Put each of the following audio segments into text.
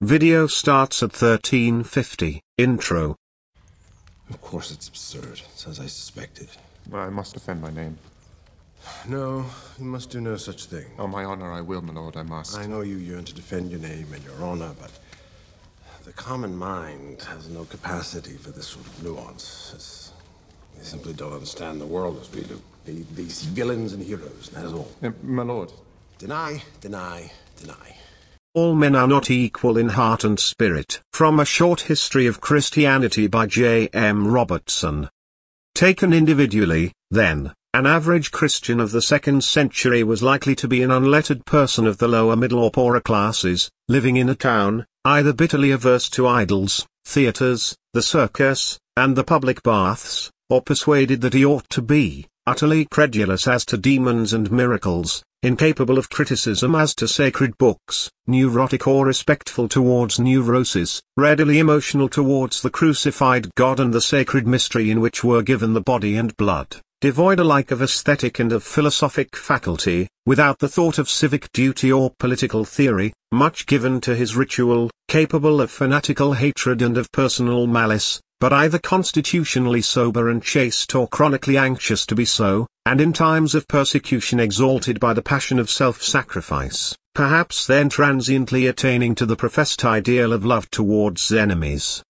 Video starts at 1350. Intro. Of course it's absurd. It's as I suspected. But I must defend my name. No, you must do no such thing. On my honor, I will, my lord, I must. I know you yearn to defend your name and your honor, but the common mind has no capacity for this sort of nuance. It's, they simply don't understand the world as we do. They, they see villains and heroes, and that's all. Uh, my lord. Deny, deny, deny. All men are not equal in heart and spirit. From A Short History of Christianity by J. M. Robertson. Taken individually, then, an average Christian of the second century was likely to be an unlettered person of the lower middle or poorer classes, living in a town, either bitterly averse to idols, theatres, the circus, and the public baths, or persuaded that he ought to be, utterly credulous as to demons and miracles, incapable of criticism as to sacred books, neurotic or respectful towards neuroses, readily emotional towards the crucified God and the sacred mystery in which were given the body and blood, devoid alike of aesthetic and of philosophic faculty, without the thought of civic duty or political theory, much given to his ritual, capable of fanatical hatred and of personal malice, but either constitutionally sober and chaste or chronically anxious to be so, and in times of persecution exalted by the passion of self-sacrifice, perhaps then transiently attaining to the professed ideal of love towards enemies.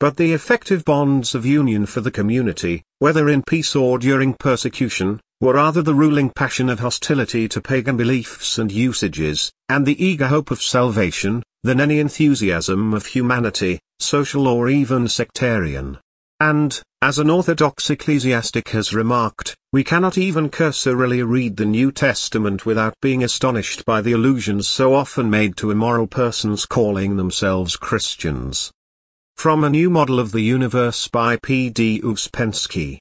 But the effective bonds of union for the community, whether in peace or during persecution, were rather the ruling passion of hostility to pagan beliefs and usages, and the eager hope of salvation, than any enthusiasm of humanity, social or even sectarian. And, as an Orthodox ecclesiastic has remarked, we cannot even cursorily read the New Testament without being astonished by the allusions so often made to immoral persons calling themselves Christians. From A New Model of the Universe by P. D. Uspensky.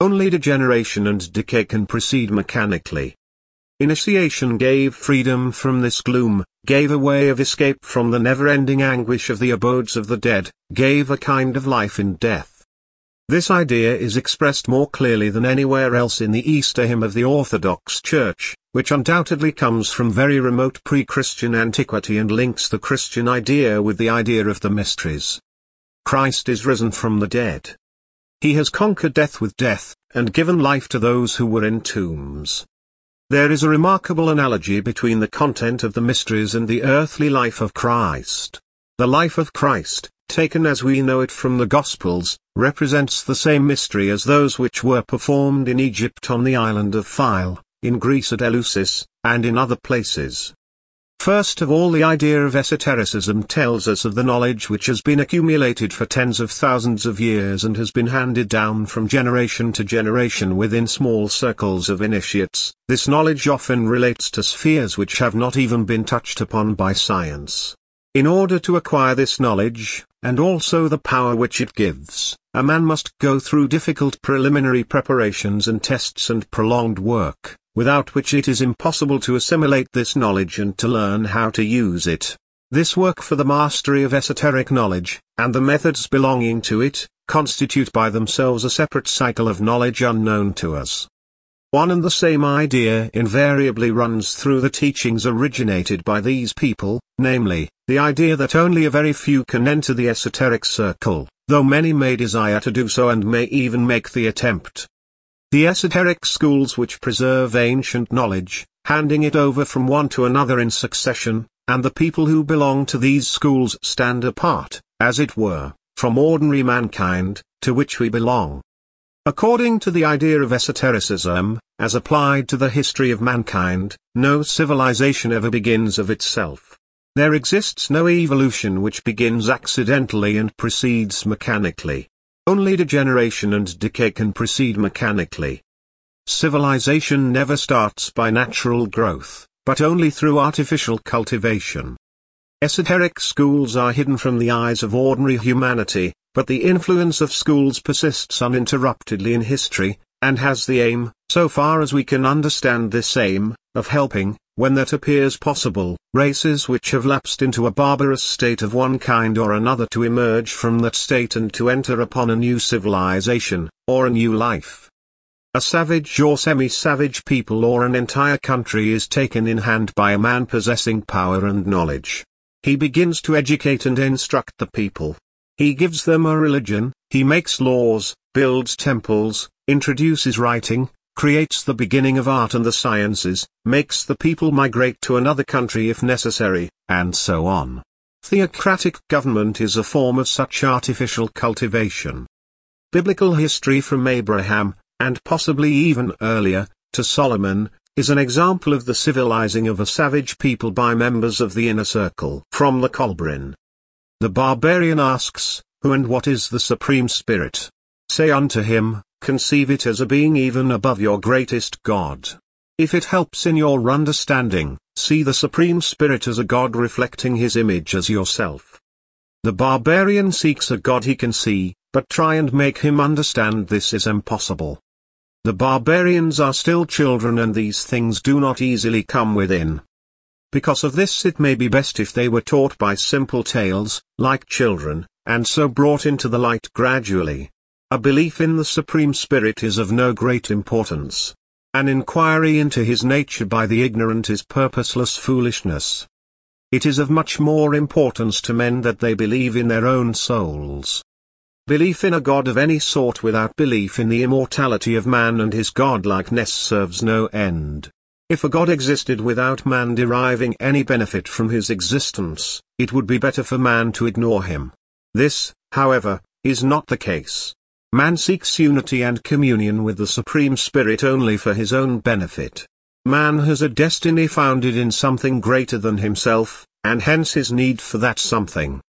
Only degeneration and decay can proceed mechanically. Initiation gave freedom from this gloom, gave a way of escape from the never-ending anguish of the abodes of the dead, gave a kind of life in death. This idea is expressed more clearly than anywhere else in the Easter hymn of the Orthodox Church, which undoubtedly comes from very remote pre-Christian antiquity and links the Christian idea with the idea of the mysteries. Christ is risen from the dead. He has conquered death with death, and given life to those who were in tombs. There is a remarkable analogy between the content of the mysteries and the earthly life of Christ. The life of Christ, taken as we know it from the Gospels, represents the same mystery as those which were performed in Egypt on the island of Philae, in Greece at Eleusis, and in other places. First of all the idea of esotericism tells us of the knowledge which has been accumulated for tens of thousands of years and has been handed down from generation to generation within small circles of initiates. This knowledge often relates to spheres which have not even been touched upon by science. In order to acquire this knowledge, and also the power which it gives, a man must go through difficult preliminary preparations and tests and prolonged work without which it is impossible to assimilate this knowledge and to learn how to use it. This work for the mastery of esoteric knowledge, and the methods belonging to it, constitute by themselves a separate cycle of knowledge unknown to us. One and the same idea invariably runs through the teachings originated by these people, namely, the idea that only a very few can enter the esoteric circle, though many may desire to do so and may even make the attempt. The esoteric schools which preserve ancient knowledge, handing it over from one to another in succession, and the people who belong to these schools stand apart, as it were, from ordinary mankind, to which we belong. According to the idea of esotericism, as applied to the history of mankind, no civilization ever begins of itself. There exists no evolution which begins accidentally and proceeds mechanically. Only degeneration and decay can proceed mechanically. Civilization never starts by natural growth, but only through artificial cultivation. Esoteric schools are hidden from the eyes of ordinary humanity, but the influence of schools persists uninterruptedly in history, and has the aim, so far as we can understand this aim, of helping, when that appears possible, races which have lapsed into a barbarous state of one kind or another to emerge from that state and to enter upon a new civilization, or a new life. A savage or semi-savage people or an entire country is taken in hand by a man possessing power and knowledge. He begins to educate and instruct the people. He gives them a religion, he makes laws, builds temples, introduces writing, creates the beginning of art and the sciences, makes the people migrate to another country if necessary, and so on. Theocratic government is a form of such artificial cultivation. Biblical history from Abraham, and possibly even earlier, to Solomon, is an example of the civilizing of a savage people by members of the inner circle. From the Kolbrin. The barbarian asks, Who and what is the Supreme Spirit? Say unto him, conceive it as a being even above your greatest God. If it helps in your understanding, see the Supreme Spirit as a God reflecting his image as yourself. The barbarian seeks a God he can see, but try and make him understand this is impossible. The barbarians are still children and these things do not easily come within. Because of this it may be best if they were taught by simple tales, like children, and so brought into the light gradually. A belief in the Supreme Spirit is of no great importance. An inquiry into his nature by the ignorant is purposeless foolishness. It is of much more importance to men that they believe in their own souls. Belief in a God of any sort without belief in the immortality of man and his godlikeness serves no end. If a God existed without man deriving any benefit from his existence, it would be better for man to ignore him. This, however, is not the case. Man seeks unity and communion with the Supreme Spirit only for his own benefit. Man has a destiny founded in something greater than himself, and hence his need for that something.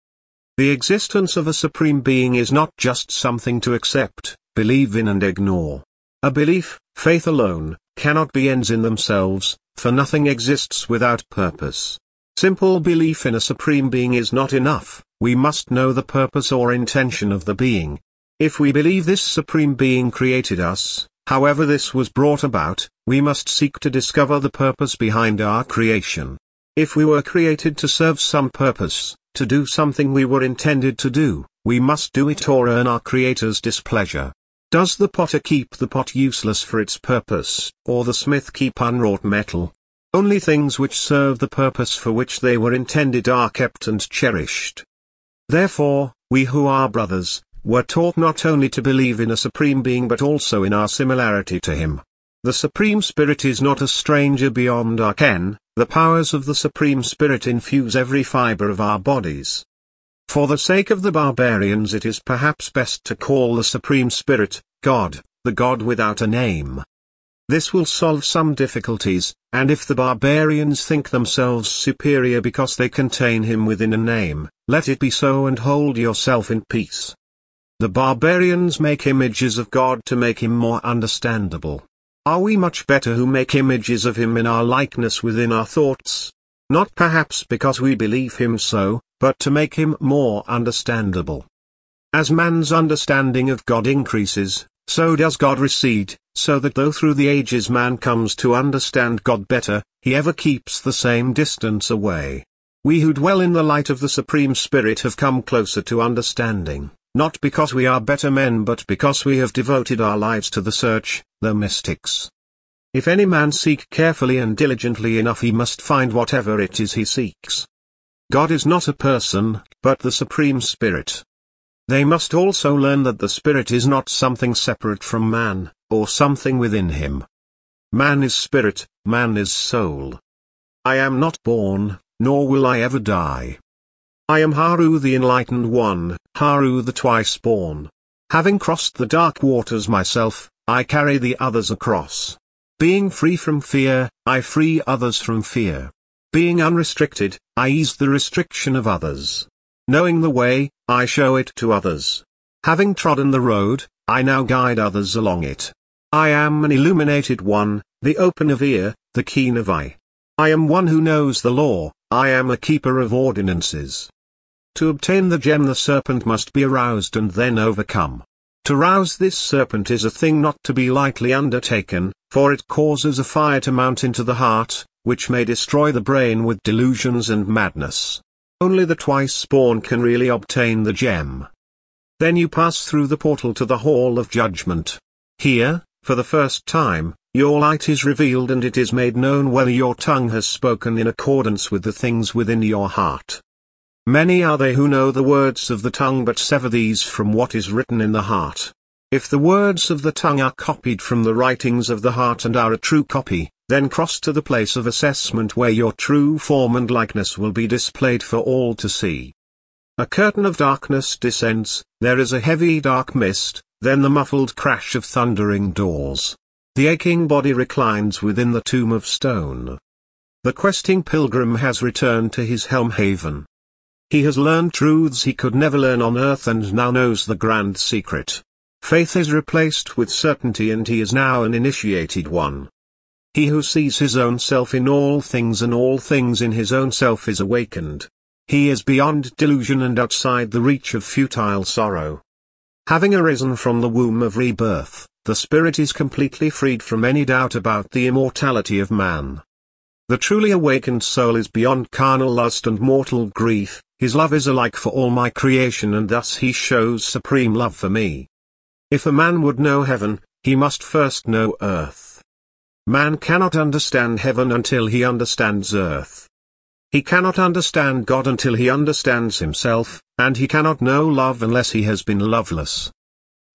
The existence of a Supreme Being is not just something to accept, believe in and ignore. A belief, faith alone, cannot be ends in themselves, for nothing exists without purpose. Simple belief in a Supreme Being is not enough, we must know the purpose or intention of the being, if we believe this Supreme Being created us, however this was brought about, we must seek to discover the purpose behind our creation. If we were created to serve some purpose, to do something we were intended to do, we must do it or earn our Creator's displeasure. Does the potter keep the pot useless for its purpose, or the smith keep unwrought metal? Only things which serve the purpose for which they were intended are kept and cherished. Therefore, we who are brothers, were taught not only to believe in a Supreme Being but also in our similarity to Him. The Supreme Spirit is not a stranger beyond our ken, the powers of the Supreme Spirit infuse every fiber of our bodies. For the sake of the barbarians it is perhaps best to call the Supreme Spirit, God, the God without a name. This will solve some difficulties, and if the barbarians think themselves superior because they contain him within a name, let it be so and hold yourself in peace. The barbarians make images of God to make him more understandable. Are we much better who make images of him in our likeness within our thoughts? Not perhaps because we believe him so, but to make him more understandable. As man's understanding of God increases, so does God recede, so that though through the ages man comes to understand God better, he ever keeps the same distance away. We who dwell in the light of the Supreme Spirit have come closer to understanding not because we are better men but because we have devoted our lives to the search, the mystics. If any man seek carefully and diligently enough he must find whatever it is he seeks. God is not a person, but the Supreme Spirit. They must also learn that the Spirit is not something separate from man, or something within him. Man is spirit, man is soul. I am not born, nor will I ever die. I am Haru the Enlightened One, Haru the Twice Born. Having crossed the dark waters myself, I carry the others across. Being free from fear, I free others from fear. Being unrestricted, I ease the restriction of others. Knowing the way, I show it to others. Having trodden the road, I now guide others along it. I am an illuminated one, the open of ear, the keen of eye. I am one who knows the law, I am a keeper of ordinances. To obtain the gem the serpent must be aroused and then overcome. To rouse this serpent is a thing not to be lightly undertaken, for it causes a fire to mount into the heart, which may destroy the brain with delusions and madness. Only the twice born can really obtain the gem. Then you pass through the portal to the hall of judgment. Here, for the first time, your light is revealed and it is made known whether your tongue has spoken in accordance with the things within your heart. Many are they who know the words of the tongue but sever these from what is written in the heart. If the words of the tongue are copied from the writings of the heart and are a true copy, then cross to the place of assessment where your true form and likeness will be displayed for all to see. A curtain of darkness descends, there is a heavy dark mist, then the muffled crash of thundering doors. The aching body reclines within the tomb of stone. The questing pilgrim has returned to his helm haven. He has learned truths he could never learn on earth and now knows the grand secret. Faith is replaced with certainty and he is now an initiated one. He who sees his own self in all things and all things in his own self is awakened. He is beyond delusion and outside the reach of futile sorrow. Having arisen from the womb of rebirth, the spirit is completely freed from any doubt about the immortality of man. The truly awakened soul is beyond carnal lust and mortal grief, his love is alike for all my creation and thus he shows supreme love for me. If a man would know heaven, he must first know earth. Man cannot understand heaven until he understands earth. He cannot understand God until he understands himself, and he cannot know love unless he has been loveless.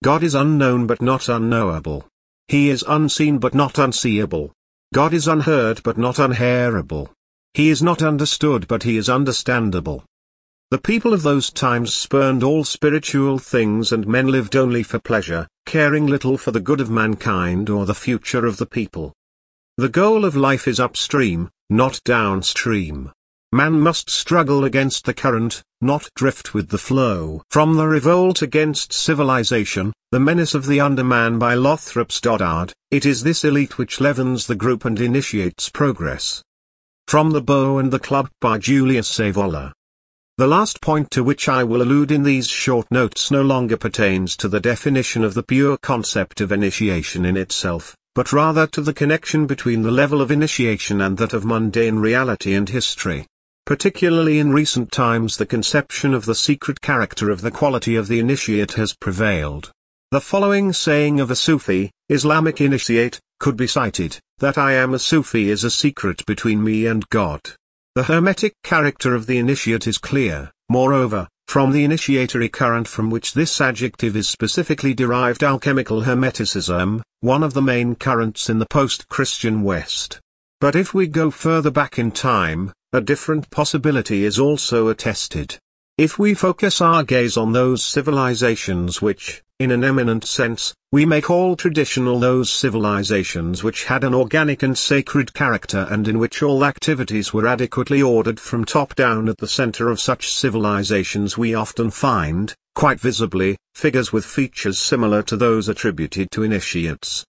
God is unknown but not unknowable. He is unseen but not unseeable. God is unheard but not unhearable. He is not understood but he is understandable. The people of those times spurned all spiritual things and men lived only for pleasure, caring little for the good of mankind or the future of the people. The goal of life is upstream, not downstream. Man must struggle against the current, not drift with the flow. From the revolt against civilization, the menace of the underman by Lothrop Stoddard, it is this elite which leavens the group and initiates progress. From the Bow and the Club by Julius Evola. The last point to which I will allude in these short notes no longer pertains to the definition of the pure concept of initiation in itself, but rather to the connection between the level of initiation and that of mundane reality and history. Particularly in recent times the conception of the secret character of the quality of the initiate has prevailed. The following saying of a Sufi, Islamic initiate, could be cited, that I am a Sufi is a secret between me and God. The hermetic character of the initiate is clear, moreover, from the initiatory current from which this adjective is specifically derived alchemical hermeticism, one of the main currents in the post-Christian West. But if we go further back in time, a different possibility is also attested. If we focus our gaze on those civilizations which, in an eminent sense, we may call traditional those civilizations which had an organic and sacred character and in which all activities were adequately ordered from top down at the center of such civilizations we often find, quite visibly, figures with features similar to those attributed to initiates.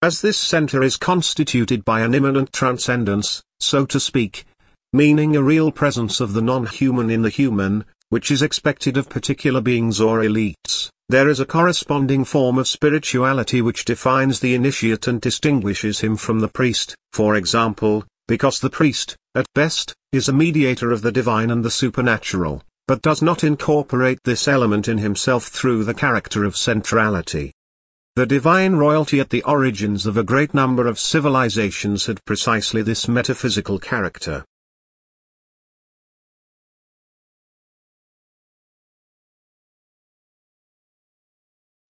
As this center is constituted by an immanent transcendence, so to speak, meaning a real presence of the non-human in the human, which is expected of particular beings or elites. There is a corresponding form of spirituality which defines the initiate and distinguishes him from the priest, for example, because the priest, at best, is a mediator of the divine and the supernatural, but does not incorporate this element in himself through the character of centrality. The divine royalty at the origins of a great number of civilizations had precisely this metaphysical character.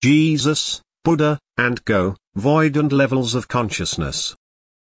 Jesus, Buddha, and Co, void and levels of consciousness.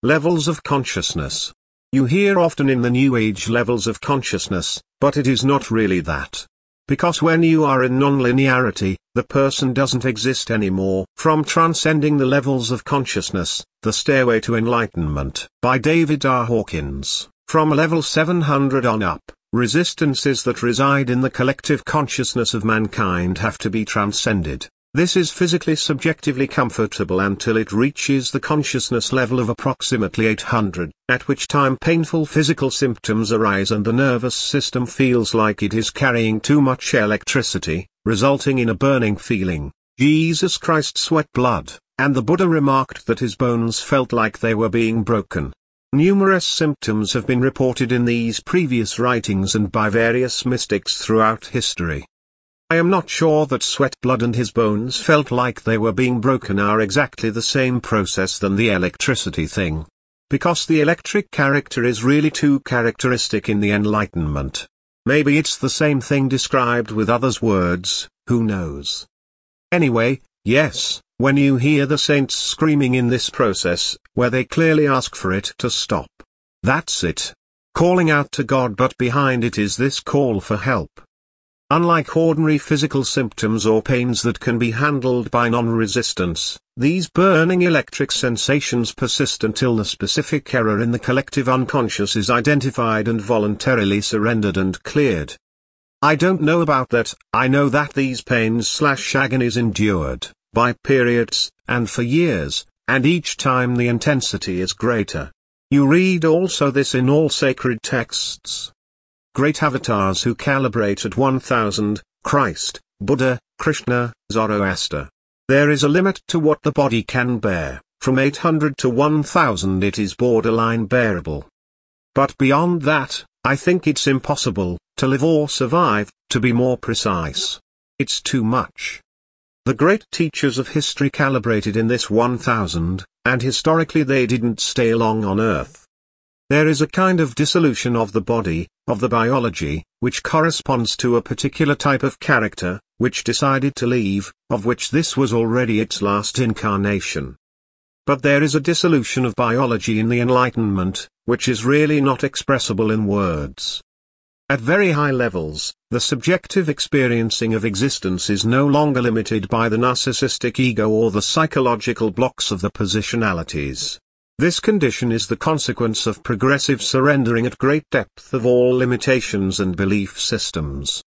Levels of consciousness. You hear often in the New Age levels of consciousness, but it is not really that. Because when you are in nonlinearity, the person doesn't exist anymore. From Transcending the Levels of Consciousness, The Stairway to Enlightenment, by David R. Hawkins. From level 700 on up, resistances that reside in the collective consciousness of mankind have to be transcended. This is physically subjectively comfortable until it reaches the consciousness level of approximately 800, at which time painful physical symptoms arise and the nervous system feels like it is carrying too much electricity, resulting in a burning feeling. Jesus Christ sweat blood, and the Buddha remarked that his bones felt like they were being broken. Numerous symptoms have been reported in these previous writings and by various mystics throughout history. I am not sure that sweat blood and his bones felt like they were being broken are exactly the same process than the electricity thing. Because the electric character is really too characteristic in the Enlightenment. maybe it's the same thing described with others' words, who knows. Anyway, yes, when you hear the saints screaming in this process, where they clearly ask for it to stop. That's it. Calling out to God but behind it is this call for help. Unlike ordinary physical symptoms or pains that can be handled by non-resistance, these burning electric sensations persist until the specific error in the collective unconscious is identified and voluntarily surrendered and cleared. I don't know about that, I know that these pains slash agonies endured, by periods, and for years, and each time the intensity is greater. You read also this in all sacred texts great avatars who calibrate at 1000, Christ, Buddha, Krishna, Zoroaster. There is a limit to what the body can bear, from 800 to 1000 it is borderline bearable. But beyond that, I think it's impossible, to live or survive, to be more precise. It's too much. The great teachers of history calibrated in this 1000, and historically they didn't stay long on Earth. There is a kind of dissolution of the body, of the biology, which corresponds to a particular type of character, which decided to leave, of which this was already its last incarnation. But there is a dissolution of biology in the Enlightenment, which is really not expressible in words. At very high levels, the subjective experiencing of existence is no longer limited by the narcissistic ego or the psychological blocks of the positionalities. This condition is the consequence of progressive surrendering at great depth of all limitations and belief systems.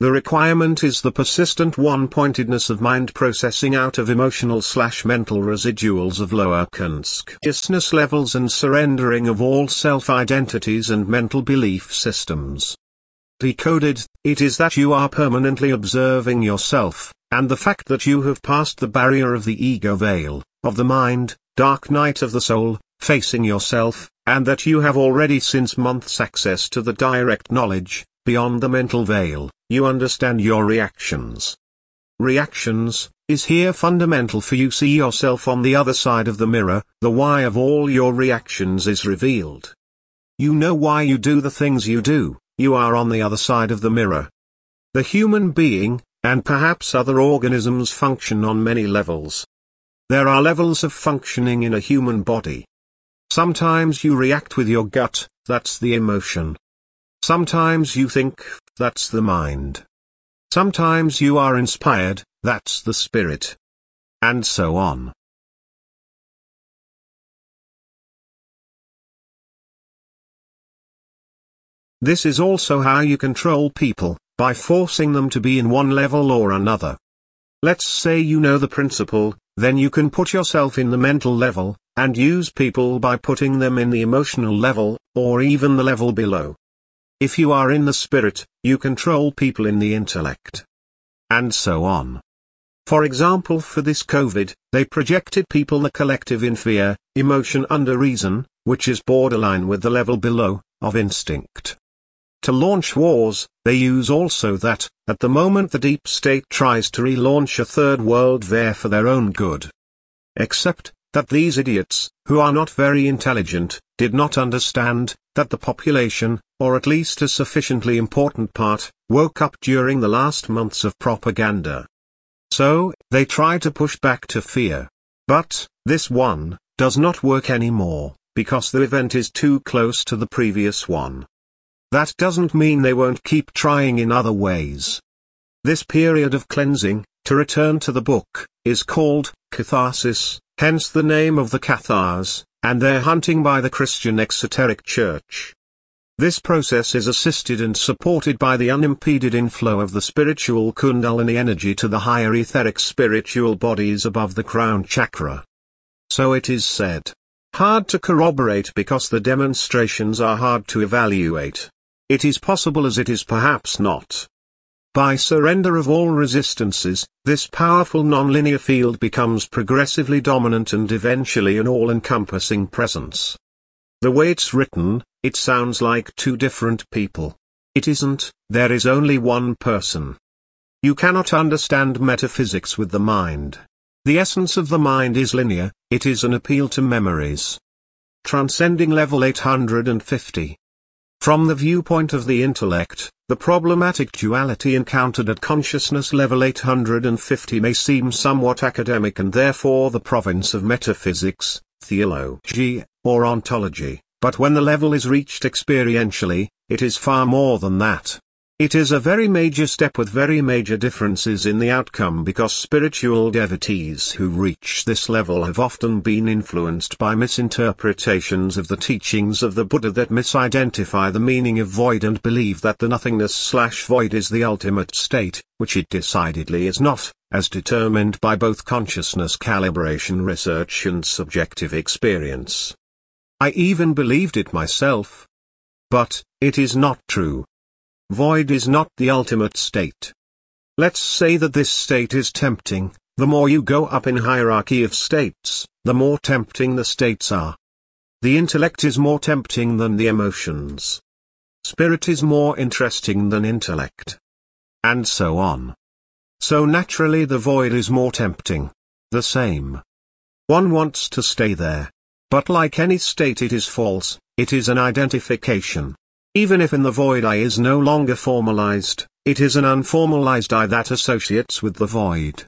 The requirement is the persistent one-pointedness of mind processing out of emotional slash mental residuals of lower consciousness levels and surrendering of all self-identities and mental belief systems. Decoded, it is that you are permanently observing yourself, and the fact that you have passed the barrier of the ego veil, of the mind, dark night of the soul, facing yourself, and that you have already since months access to the direct knowledge, beyond the mental veil, you understand your reactions. Reactions, is here fundamental for you see yourself on the other side of the mirror, the why of all your reactions is revealed. You know why you do the things you do, you are on the other side of the mirror. The human being, and perhaps other organisms function on many levels, there are levels of functioning in a human body. Sometimes you react with your gut, that's the emotion. Sometimes you think, that's the mind. Sometimes you are inspired, that's the spirit. And so on. This is also how you control people, by forcing them to be in one level or another. Let's say you know the principle, then you can put yourself in the mental level, and use people by putting them in the emotional level, or even the level below. If you are in the spirit, you control people in the intellect. And so on. For example for this COVID, they projected people the collective in fear, emotion under reason, which is borderline with the level below, of instinct. To launch wars, they use also that, at the moment the deep state tries to relaunch a third world there for their own good. Except, that these idiots, who are not very intelligent, did not understand, that the population, or at least a sufficiently important part, woke up during the last months of propaganda. So, they try to push back to fear. But, this one, does not work anymore, because the event is too close to the previous one. That doesn't mean they won't keep trying in other ways. This period of cleansing, to return to the book, is called catharsis, hence the name of the Cathars, and their hunting by the Christian exoteric church. This process is assisted and supported by the unimpeded inflow of the spiritual kundalini energy to the higher etheric spiritual bodies above the crown chakra. So it is said. Hard to corroborate because the demonstrations are hard to evaluate. It is possible as it is perhaps not. By surrender of all resistances, this powerful nonlinear field becomes progressively dominant and eventually an all-encompassing presence. The way it's written, it sounds like two different people. It isn't, there is only one person. You cannot understand metaphysics with the mind. The essence of the mind is linear, it is an appeal to memories. Transcending level 850. From the viewpoint of the intellect, the problematic duality encountered at consciousness level 850 may seem somewhat academic and therefore the province of metaphysics, theology, or ontology, but when the level is reached experientially, it is far more than that. It is a very major step with very major differences in the outcome because spiritual devotees who reach this level have often been influenced by misinterpretations of the teachings of the Buddha that misidentify the meaning of void and believe that the nothingness slash void is the ultimate state, which it decidedly is not, as determined by both consciousness calibration research and subjective experience. I even believed it myself. But, it is not true. Void is not the ultimate state. Let's say that this state is tempting, the more you go up in hierarchy of states, the more tempting the states are. The intellect is more tempting than the emotions. Spirit is more interesting than intellect. And so on. So naturally the void is more tempting. The same. One wants to stay there. But like any state it is false, it is an identification. Even if in the void I is no longer formalized, it is an unformalized I that associates with the void.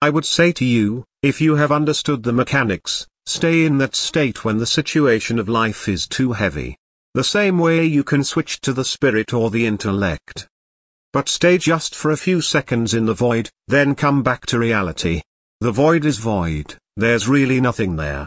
I would say to you, if you have understood the mechanics, stay in that state when the situation of life is too heavy. The same way you can switch to the spirit or the intellect. But stay just for a few seconds in the void, then come back to reality. The void is void, there's really nothing there.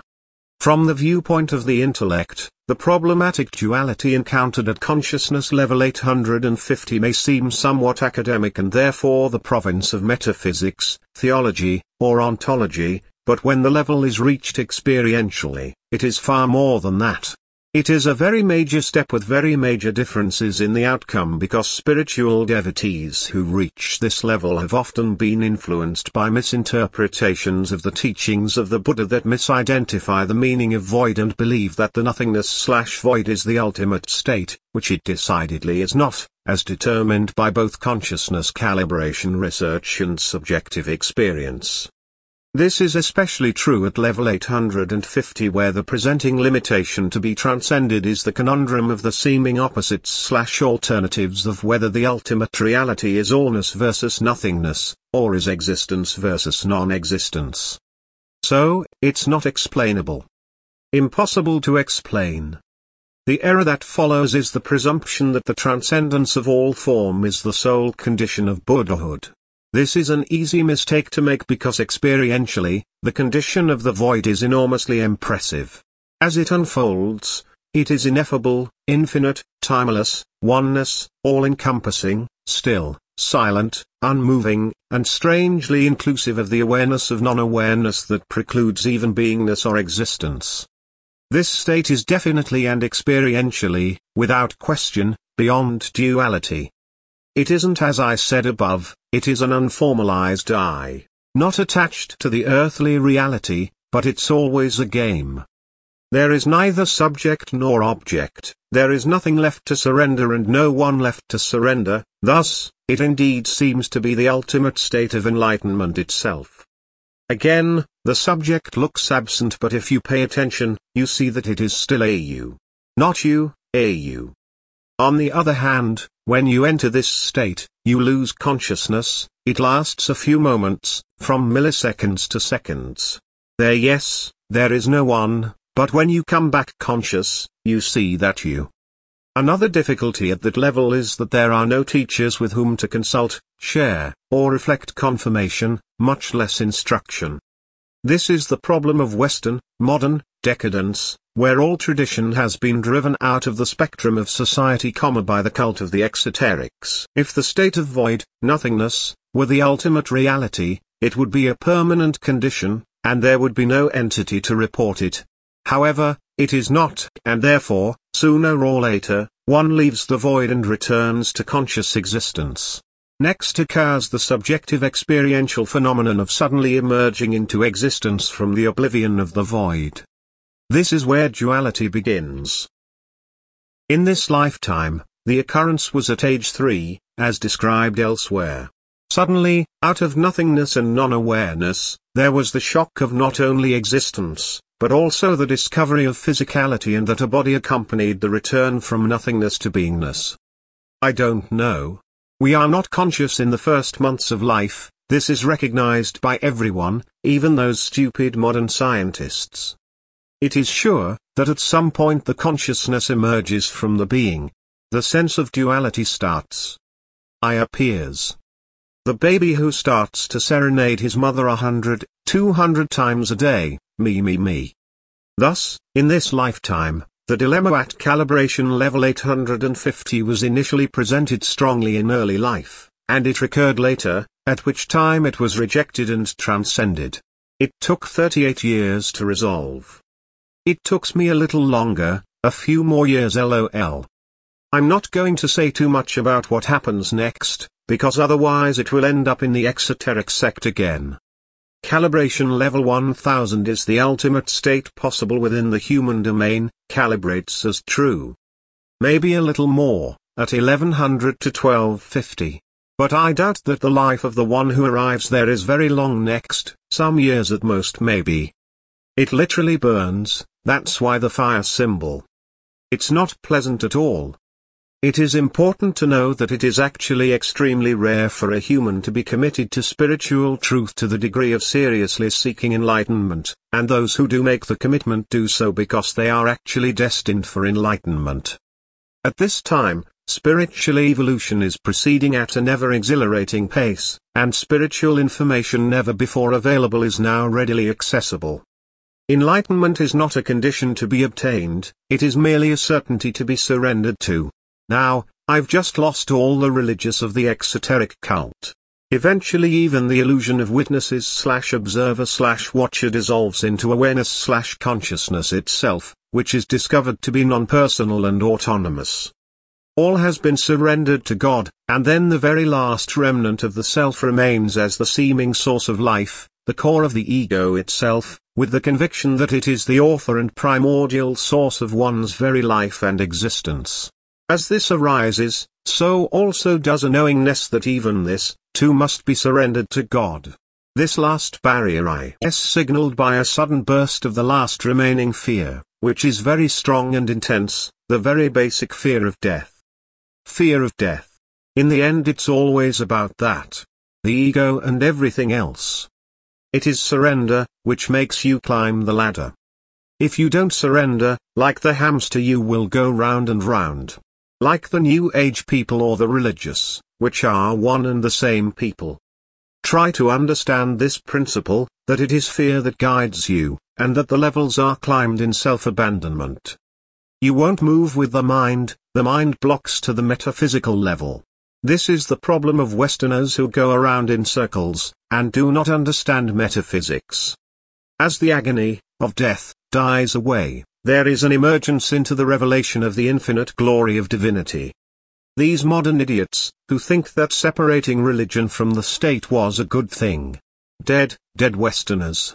From the viewpoint of the intellect, the problematic duality encountered at consciousness level 850 may seem somewhat academic and therefore the province of metaphysics, theology, or ontology, but when the level is reached experientially, it is far more than that. It is a very major step with very major differences in the outcome because spiritual devotees who reach this level have often been influenced by misinterpretations of the teachings of the Buddha that misidentify the meaning of void and believe that the nothingness slash void is the ultimate state, which it decidedly is not, as determined by both consciousness calibration research and subjective experience. This is especially true at level 850 where the presenting limitation to be transcended is the conundrum of the seeming opposites slash alternatives of whether the ultimate reality is allness versus nothingness, or is existence versus non-existence. So, it's not explainable. Impossible to explain. The error that follows is the presumption that the transcendence of all form is the sole condition of Buddhahood. This is an easy mistake to make because experientially, the condition of the void is enormously impressive. As it unfolds, it is ineffable, infinite, timeless, oneness, all-encompassing, still, silent, unmoving, and strangely inclusive of the awareness of non-awareness that precludes even beingness or existence. This state is definitely and experientially, without question, beyond duality. It isn't as I said above, it is an unformalized I, not attached to the earthly reality, but it's always a game. There is neither subject nor object, there is nothing left to surrender and no one left to surrender, thus, it indeed seems to be the ultimate state of enlightenment itself. Again, the subject looks absent but if you pay attention, you see that it is still a you. Not you, a you. On the other hand, when you enter this state, you lose consciousness, it lasts a few moments, from milliseconds to seconds. There yes, there is no one, but when you come back conscious, you see that you. Another difficulty at that level is that there are no teachers with whom to consult, share, or reflect confirmation, much less instruction. This is the problem of Western, modern, decadence, where all tradition has been driven out of the spectrum of society, by the cult of the exoterics. If the state of void, nothingness, were the ultimate reality, it would be a permanent condition, and there would be no entity to report it. However, it is not, and therefore, sooner or later, one leaves the void and returns to conscious existence. Next occurs the subjective experiential phenomenon of suddenly emerging into existence from the oblivion of the void. This is where duality begins. In this lifetime, the occurrence was at age 3, as described elsewhere. Suddenly, out of nothingness and non-awareness, there was the shock of not only existence, but also the discovery of physicality and that a body accompanied the return from nothingness to beingness. I don't know. We are not conscious in the first months of life, this is recognized by everyone, even those stupid modern scientists. It is sure, that at some point the consciousness emerges from the being. The sense of duality starts. I appears. The baby who starts to serenade his mother a hundred, two hundred times a day, me me me. Thus, in this lifetime, the dilemma at calibration level 850 was initially presented strongly in early life, and it recurred later, at which time it was rejected and transcended. It took 38 years to resolve. It took me a little longer, a few more years lol. I'm not going to say too much about what happens next, because otherwise it will end up in the exoteric sect again. Calibration level 1000 is the ultimate state possible within the human domain, calibrates as true. Maybe a little more, at 1100 to 1250. But I doubt that the life of the one who arrives there is very long next, some years at most maybe. It literally burns, that's why the fire symbol. It's not pleasant at all. It is important to know that it is actually extremely rare for a human to be committed to spiritual truth to the degree of seriously seeking enlightenment, and those who do make the commitment do so because they are actually destined for enlightenment. At this time, spiritual evolution is proceeding at an ever exhilarating pace, and spiritual information never before available is now readily accessible. Enlightenment is not a condition to be obtained, it is merely a certainty to be surrendered to. Now, I've just lost all the religious of the exoteric cult. Eventually even the illusion of witnesses slash observer slash watcher dissolves into awareness slash consciousness itself, which is discovered to be non-personal and autonomous. All has been surrendered to God, and then the very last remnant of the self remains as the seeming source of life, the core of the ego itself, with the conviction that it is the author and primordial source of one's very life and existence. As this arises, so also does a knowingness that even this, too must be surrendered to God. This last barrier is signaled by a sudden burst of the last remaining fear, which is very strong and intense, the very basic fear of death. Fear of death. In the end it's always about that. The ego and everything else. It is surrender, which makes you climb the ladder. If you don't surrender, like the hamster you will go round and round like the New Age people or the religious, which are one and the same people. Try to understand this principle, that it is fear that guides you, and that the levels are climbed in self-abandonment. You won't move with the mind, the mind blocks to the metaphysical level. This is the problem of Westerners who go around in circles, and do not understand metaphysics. As the agony, of death, dies away, there is an emergence into the revelation of the infinite glory of divinity. These modern idiots, who think that separating religion from the state was a good thing. Dead, dead Westerners.